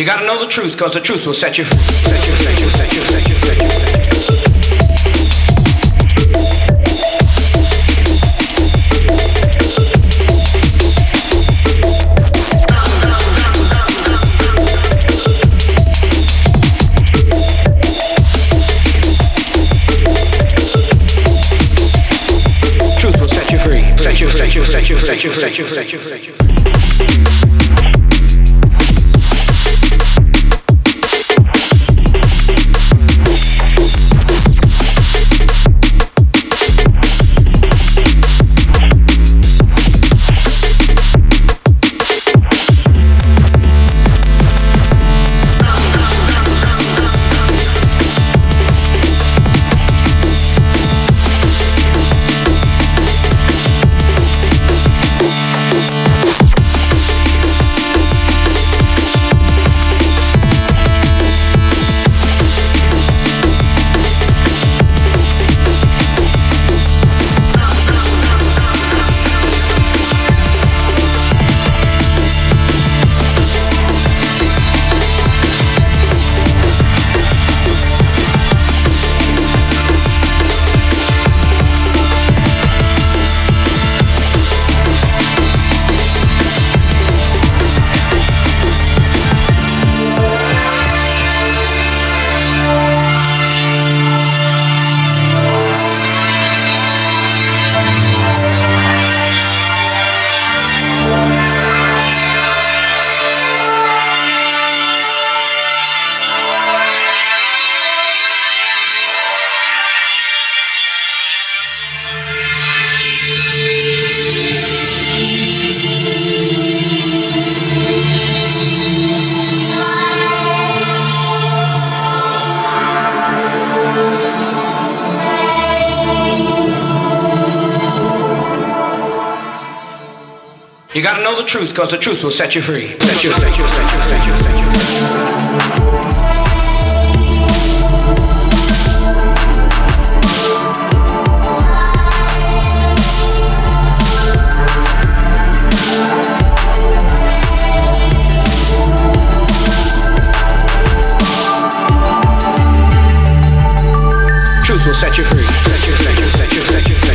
You gotta know the truth, because the truth will set you free. Set you, set you, set you, set you, set you, set you. Truth will set you free. Set you, set you, set you, set you, set you, set you, set you. You gotta know the truth, because the truth will set you free. Set you, set you, set you, set you, set you. Truth will set you free. You, set you, set you, set you, set you.